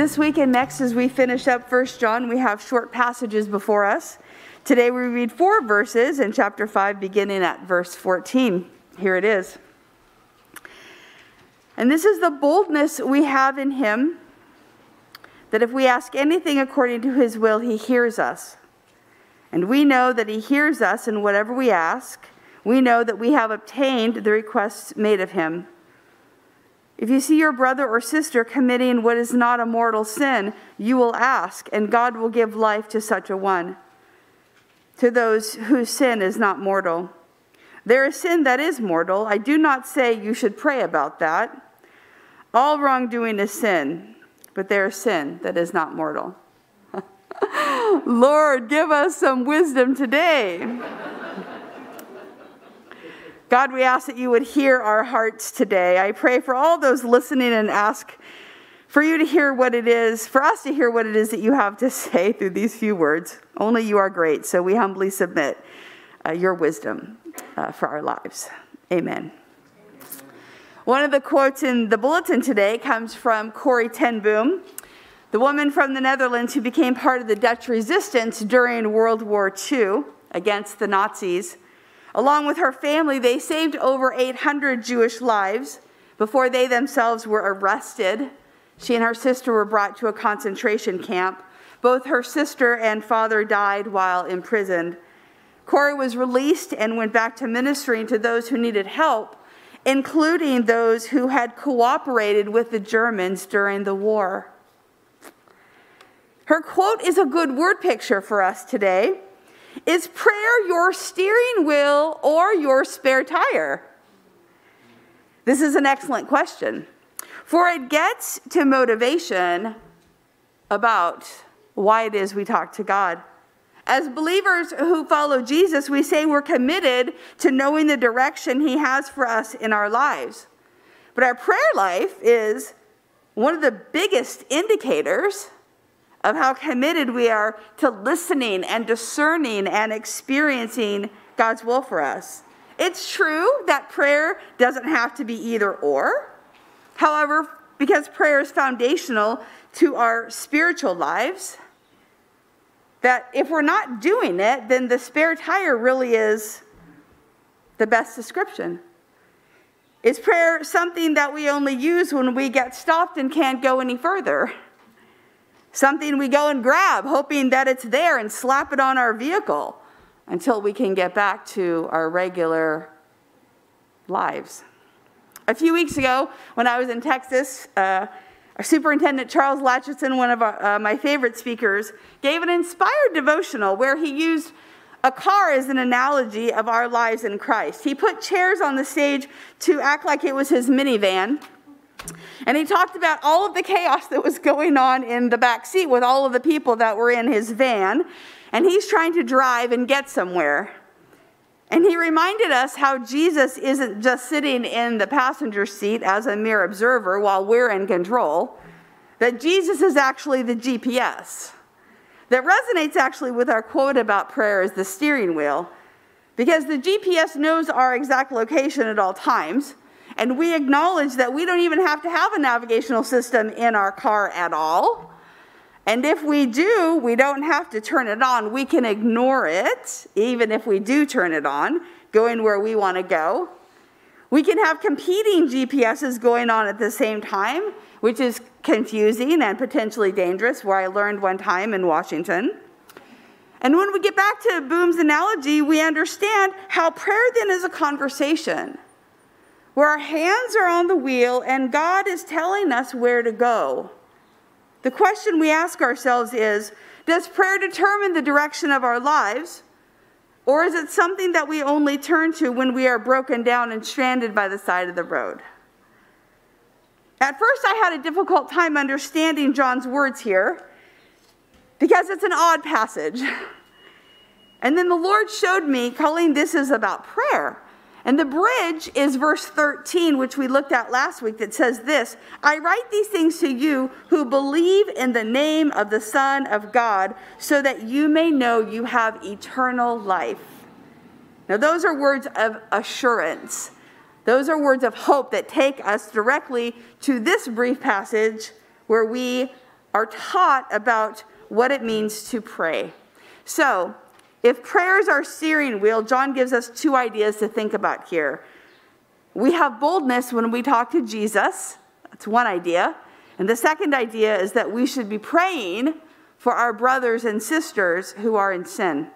This week and next, as we finish up 1 John, we have short passages before us. Today we read four verses in chapter 5, beginning at verse 14. Here it is. And this is the boldness we have in him that if we ask anything according to his will, he hears us. And we know that he hears us in whatever we ask. We know that we have obtained the requests made of him. If you see your brother or sister committing what is not a mortal sin, you will ask, and God will give life to such a one, to those whose sin is not mortal. There is sin that is mortal. I do not say you should pray about that. All wrongdoing is sin, but there is sin that is not mortal. Lord, give us some wisdom today. God, we ask that you would hear our hearts today. I pray for all those listening and ask for you to hear what it is, for us to hear what it is that you have to say through these few words. Only you are great, so we humbly submit uh, your wisdom uh, for our lives. Amen. One of the quotes in the bulletin today comes from Corrie ten Boom, the woman from the Netherlands who became part of the Dutch resistance during World War II against the Nazis. Along with her family, they saved over 800 Jewish lives before they themselves were arrested. She and her sister were brought to a concentration camp. Both her sister and father died while imprisoned. Corrie was released and went back to ministering to those who needed help, including those who had cooperated with the Germans during the war. Her quote is a good word picture for us today. Is prayer your steering wheel or your spare tire? This is an excellent question, for it gets to motivation about why it is we talk to God. As believers who follow Jesus, we say we're committed to knowing the direction He has for us in our lives. But our prayer life is one of the biggest indicators of how committed we are to listening and discerning and experiencing God's will for us. It's true that prayer doesn't have to be either or. However, because prayer is foundational to our spiritual lives, that if we're not doing it, then the spare tire really is the best description. Is prayer something that we only use when we get stopped and can't go any further? Something we go and grab, hoping that it's there and slap it on our vehicle until we can get back to our regular lives. A few weeks ago, when I was in Texas, uh, our superintendent, Charles Latchison, one of our, uh, my favorite speakers, gave an inspired devotional where he used a car as an analogy of our lives in Christ. He put chairs on the stage to act like it was his minivan and he talked about all of the chaos that was going on in the back seat with all of the people that were in his van. And he's trying to drive and get somewhere. And he reminded us how Jesus isn't just sitting in the passenger seat as a mere observer while we're in control, that Jesus is actually the GPS. That resonates actually with our quote about prayer as the steering wheel, because the GPS knows our exact location at all times. And we acknowledge that we don't even have to have a navigational system in our car at all. And if we do, we don't have to turn it on. We can ignore it, even if we do turn it on, going where we want to go. We can have competing GPSs going on at the same time, which is confusing and potentially dangerous, where I learned one time in Washington. And when we get back to Boom's analogy, we understand how prayer then is a conversation where our hands are on the wheel and God is telling us where to go. The question we ask ourselves is Does prayer determine the direction of our lives? Or is it something that we only turn to when we are broken down and stranded by the side of the road? At first, I had a difficult time understanding John's words here because it's an odd passage. And then the Lord showed me, calling this is about prayer. And the bridge is verse 13, which we looked at last week, that says this I write these things to you who believe in the name of the Son of God, so that you may know you have eternal life. Now, those are words of assurance. Those are words of hope that take us directly to this brief passage where we are taught about what it means to pray. So, if prayer is our steering wheel, John gives us two ideas to think about here. We have boldness when we talk to Jesus. That's one idea. And the second idea is that we should be praying for our brothers and sisters who are in sin.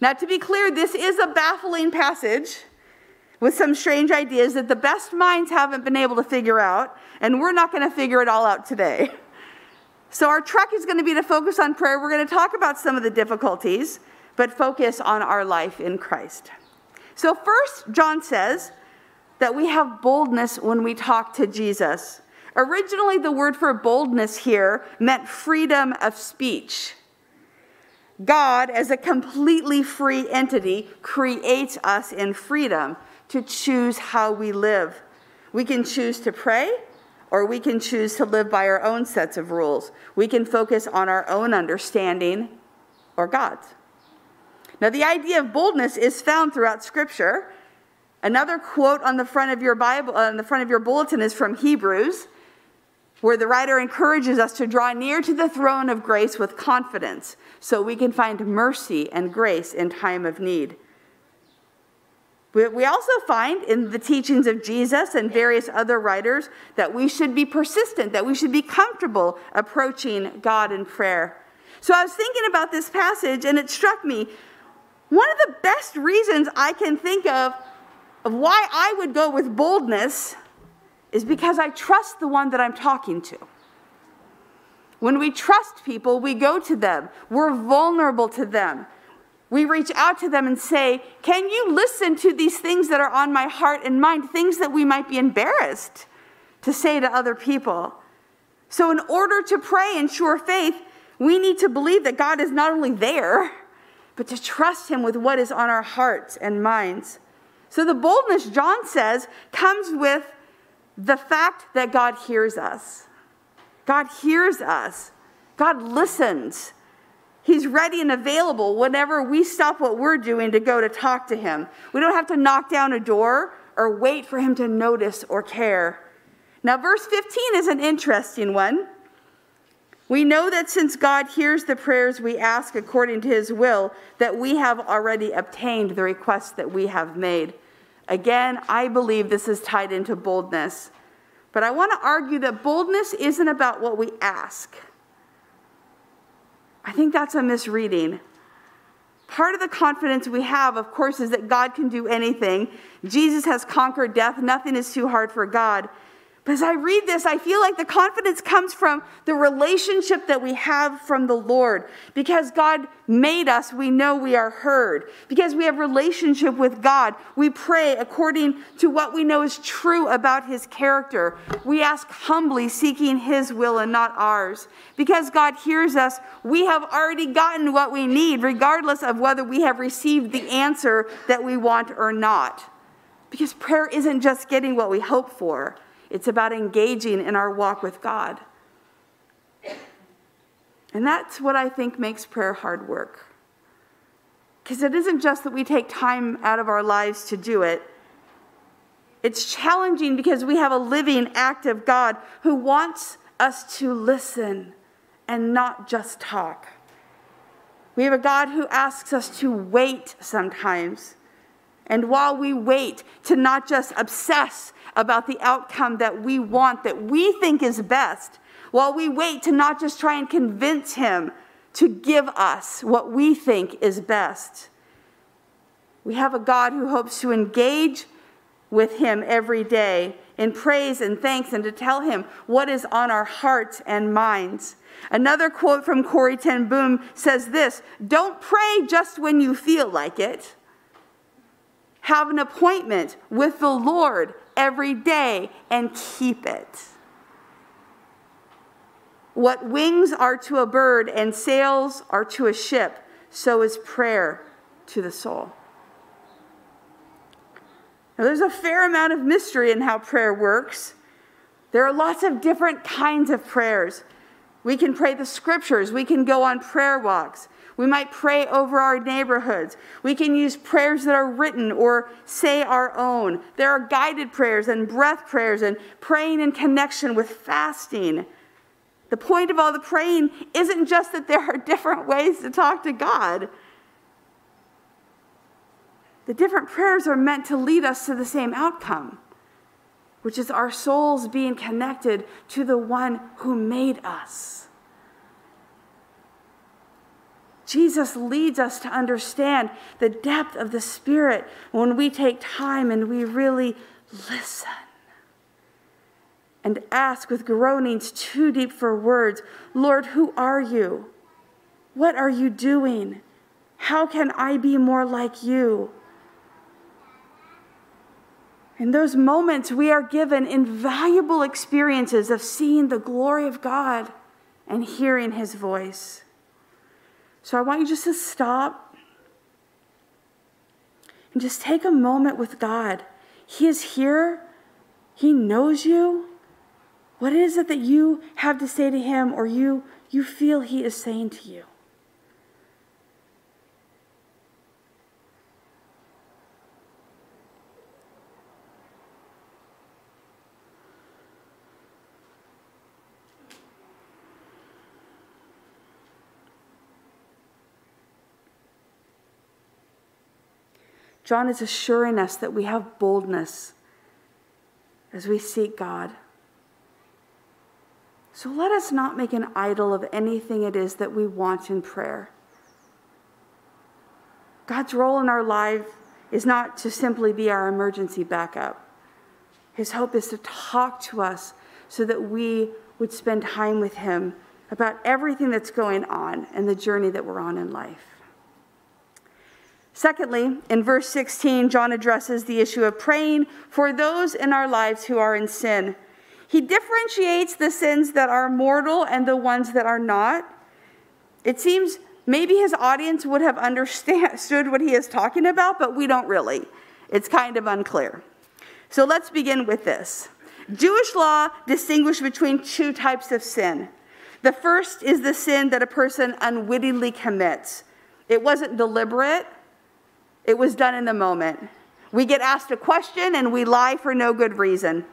Now, to be clear, this is a baffling passage with some strange ideas that the best minds haven't been able to figure out, and we're not going to figure it all out today. So, our trek is going to be to focus on prayer. We're going to talk about some of the difficulties, but focus on our life in Christ. So, first, John says that we have boldness when we talk to Jesus. Originally, the word for boldness here meant freedom of speech. God, as a completely free entity, creates us in freedom to choose how we live. We can choose to pray or we can choose to live by our own sets of rules. We can focus on our own understanding or God's. Now, the idea of boldness is found throughout Scripture. Another quote on the front of your Bible, on the front of your bulletin, is from Hebrews, where the writer encourages us to draw near to the throne of grace with confidence, so we can find mercy and grace in time of need. We also find in the teachings of Jesus and various other writers that we should be persistent, that we should be comfortable approaching God in prayer. So I was thinking about this passage and it struck me one of the best reasons I can think of of why I would go with boldness is because I trust the one that I'm talking to. When we trust people, we go to them. We're vulnerable to them. We reach out to them and say, Can you listen to these things that are on my heart and mind, things that we might be embarrassed to say to other people? So, in order to pray in sure faith, we need to believe that God is not only there, but to trust Him with what is on our hearts and minds. So, the boldness, John says, comes with the fact that God hears us. God hears us. God listens. He's ready and available whenever we stop what we're doing to go to talk to him. We don't have to knock down a door or wait for him to notice or care. Now, verse 15 is an interesting one. We know that since God hears the prayers we ask according to his will, that we have already obtained the request that we have made. Again, I believe this is tied into boldness. But I want to argue that boldness isn't about what we ask. I think that's a misreading. Part of the confidence we have, of course, is that God can do anything. Jesus has conquered death. Nothing is too hard for God. But as I read this, I feel like the confidence comes from the relationship that we have from the Lord. Because God made us, we know we are heard. Because we have relationship with God, we pray according to what we know is true about his character. We ask humbly, seeking his will and not ours. Because God hears us, we have already gotten what we need, regardless of whether we have received the answer that we want or not. Because prayer isn't just getting what we hope for. It's about engaging in our walk with God. And that's what I think makes prayer hard work. Because it isn't just that we take time out of our lives to do it, it's challenging because we have a living, active God who wants us to listen and not just talk. We have a God who asks us to wait sometimes. And while we wait, to not just obsess about the outcome that we want, that we think is best, while we wait to not just try and convince Him to give us what we think is best. We have a God who hopes to engage with Him every day in praise and thanks and to tell Him what is on our hearts and minds. Another quote from Corrie Ten Boom says this Don't pray just when you feel like it. Have an appointment with the Lord every day and keep it. What wings are to a bird and sails are to a ship, so is prayer to the soul. Now, there's a fair amount of mystery in how prayer works. There are lots of different kinds of prayers. We can pray the scriptures, we can go on prayer walks, we might pray over our neighborhoods. We can use prayers that are written or say our own. There are guided prayers and breath prayers and praying in connection with fasting. The point of all the praying isn't just that there are different ways to talk to God. The different prayers are meant to lead us to the same outcome, which is our souls being connected to the one who made us. Jesus leads us to understand the depth of the Spirit when we take time and we really listen and ask with groanings too deep for words Lord, who are you? What are you doing? How can I be more like you? In those moments, we are given invaluable experiences of seeing the glory of God and hearing his voice. So I want you just to stop and just take a moment with God. He is here, He knows you. What is it that you have to say to Him or you, you feel He is saying to you? John is assuring us that we have boldness as we seek God. So let us not make an idol of anything it is that we want in prayer. God's role in our life is not to simply be our emergency backup. His hope is to talk to us so that we would spend time with Him about everything that's going on and the journey that we're on in life. Secondly, in verse 16, John addresses the issue of praying for those in our lives who are in sin. He differentiates the sins that are mortal and the ones that are not. It seems maybe his audience would have understood what he is talking about, but we don't really. It's kind of unclear. So let's begin with this. Jewish law distinguished between two types of sin. The first is the sin that a person unwittingly commits. It wasn't deliberate, it was done in the moment. We get asked a question and we lie for no good reason.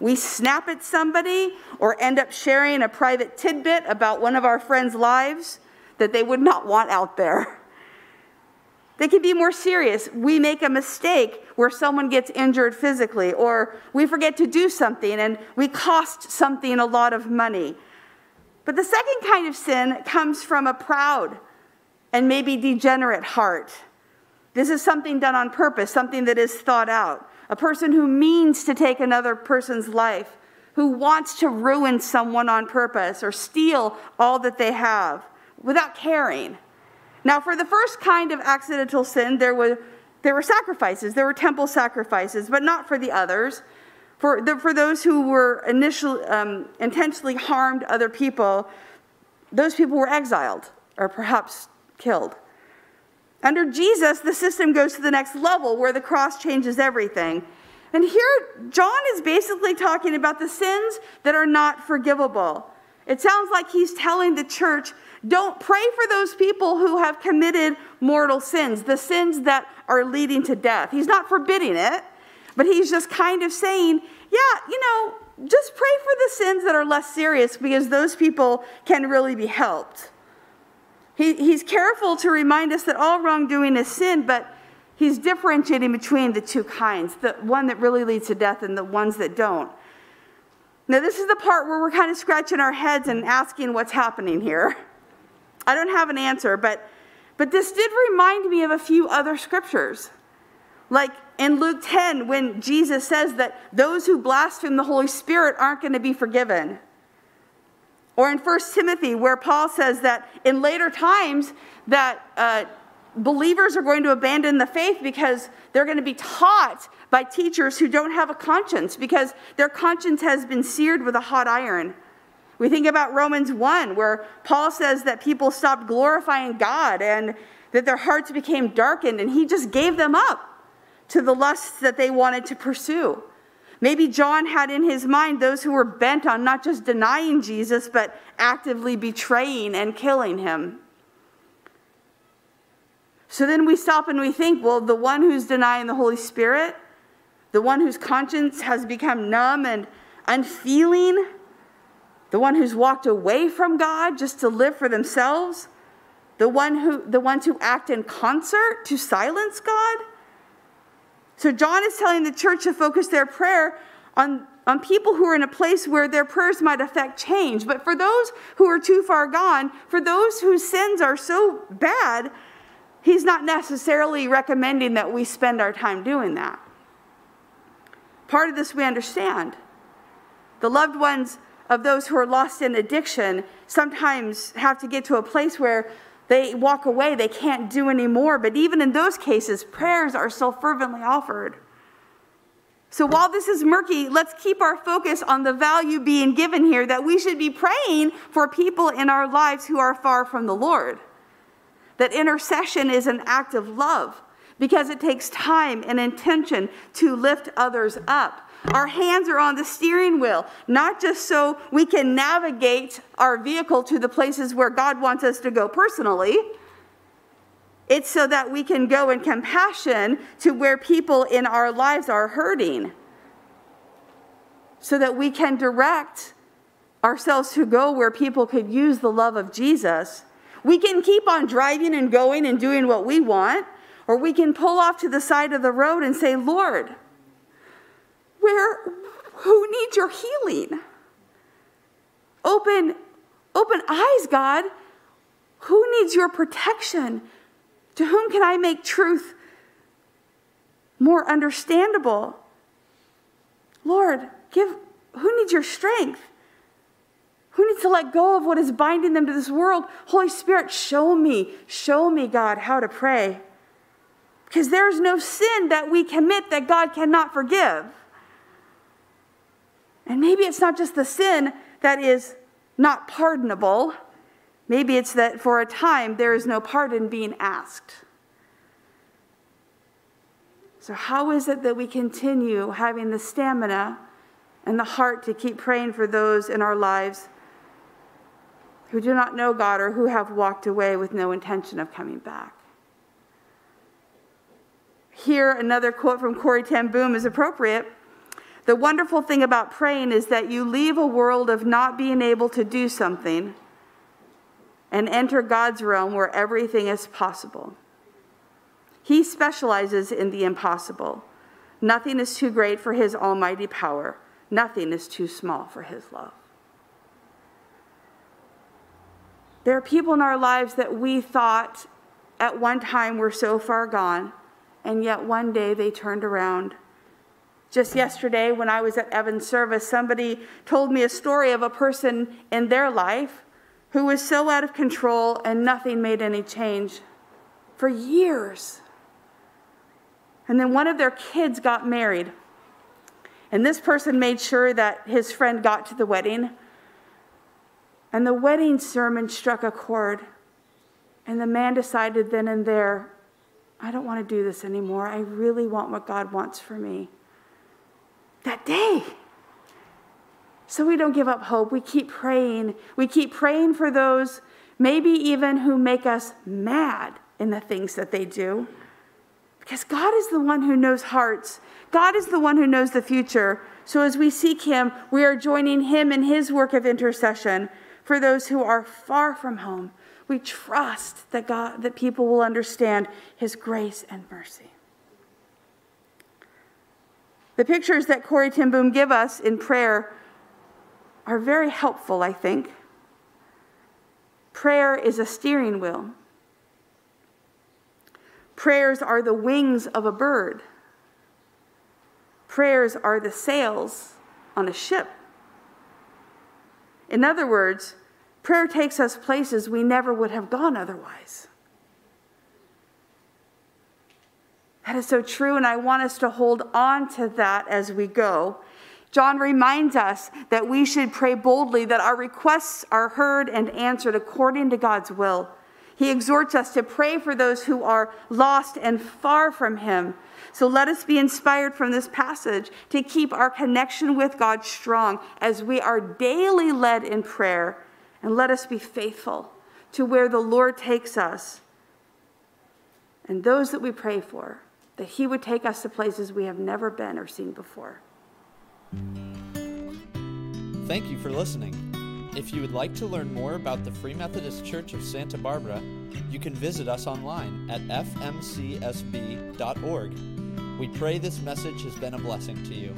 We snap at somebody or end up sharing a private tidbit about one of our friends' lives that they would not want out there. They can be more serious. We make a mistake where someone gets injured physically, or we forget to do something and we cost something a lot of money. But the second kind of sin comes from a proud and maybe degenerate heart. This is something done on purpose, something that is thought out. A person who means to take another person's life, who wants to ruin someone on purpose or steal all that they have without caring. Now, for the first kind of accidental sin, there were, there were sacrifices, there were temple sacrifices, but not for the others. For, the, for those who were initially um, intentionally harmed other people, those people were exiled or perhaps killed. Under Jesus, the system goes to the next level where the cross changes everything. And here, John is basically talking about the sins that are not forgivable. It sounds like he's telling the church don't pray for those people who have committed mortal sins, the sins that are leading to death. He's not forbidding it, but he's just kind of saying, yeah, you know, just pray for the sins that are less serious because those people can really be helped. He, he's careful to remind us that all wrongdoing is sin, but he's differentiating between the two kinds the one that really leads to death and the ones that don't. Now, this is the part where we're kind of scratching our heads and asking what's happening here. I don't have an answer, but, but this did remind me of a few other scriptures. Like in Luke 10, when Jesus says that those who blaspheme the Holy Spirit aren't going to be forgiven. Or in 1 Timothy, where Paul says that in later times that uh, believers are going to abandon the faith because they're going to be taught by teachers who don't have a conscience because their conscience has been seared with a hot iron. We think about Romans 1, where Paul says that people stopped glorifying God and that their hearts became darkened, and he just gave them up to the lusts that they wanted to pursue. Maybe John had in his mind those who were bent on not just denying Jesus, but actively betraying and killing him. So then we stop and we think, well, the one who's denying the Holy Spirit, the one whose conscience has become numb and unfeeling, the one who's walked away from God just to live for themselves, the one who the ones who act in concert to silence God. So John is telling the church to focus their prayer on, on people who are in a place where their prayers might affect change. But for those who are too far gone, for those whose sins are so bad, he's not necessarily recommending that we spend our time doing that. Part of this we understand. The loved ones of those who are lost in addiction sometimes have to get to a place where they walk away, they can't do anymore. But even in those cases, prayers are still fervently offered. So while this is murky, let's keep our focus on the value being given here that we should be praying for people in our lives who are far from the Lord. That intercession is an act of love because it takes time and intention to lift others up. Our hands are on the steering wheel, not just so we can navigate our vehicle to the places where God wants us to go personally. It's so that we can go in compassion to where people in our lives are hurting. So that we can direct ourselves to go where people could use the love of Jesus. We can keep on driving and going and doing what we want, or we can pull off to the side of the road and say, Lord, where who needs your healing? Open open eyes, God. Who needs your protection? To whom can I make truth more understandable? Lord, give who needs your strength? Who needs to let go of what is binding them to this world? Holy Spirit, show me, show me, God, how to pray. Because there's no sin that we commit that God cannot forgive. And maybe it's not just the sin that is not pardonable, maybe it's that for a time there is no pardon being asked. So, how is it that we continue having the stamina and the heart to keep praying for those in our lives who do not know God or who have walked away with no intention of coming back? Here, another quote from Corrie ten is appropriate. The wonderful thing about praying is that you leave a world of not being able to do something and enter God's realm where everything is possible. He specializes in the impossible. Nothing is too great for his almighty power, nothing is too small for his love. There are people in our lives that we thought at one time were so far gone, and yet one day they turned around just yesterday, when I was at Evan's service, somebody told me a story of a person in their life who was so out of control and nothing made any change for years. And then one of their kids got married. And this person made sure that his friend got to the wedding. And the wedding sermon struck a chord. And the man decided then and there, I don't want to do this anymore. I really want what God wants for me that day. So we don't give up hope. We keep praying. We keep praying for those, maybe even who make us mad in the things that they do. Because God is the one who knows hearts, God is the one who knows the future. So as we seek Him, we are joining Him in His work of intercession for those who are far from home. We trust that God that people will understand his grace and mercy. The pictures that Corrie ten Boom give us in prayer are very helpful, I think. Prayer is a steering wheel. Prayers are the wings of a bird. Prayers are the sails on a ship. In other words, prayer takes us places we never would have gone otherwise. That is so true, and I want us to hold on to that as we go. John reminds us that we should pray boldly, that our requests are heard and answered according to God's will. He exhorts us to pray for those who are lost and far from Him. So let us be inspired from this passage to keep our connection with God strong as we are daily led in prayer. And let us be faithful to where the Lord takes us and those that we pray for that He would take us to places we have never been or seen before. Thank you for listening. If you would like to learn more about the Free Methodist Church of Santa Barbara, you can visit us online at fmcsb.org. We pray this message has been a blessing to you.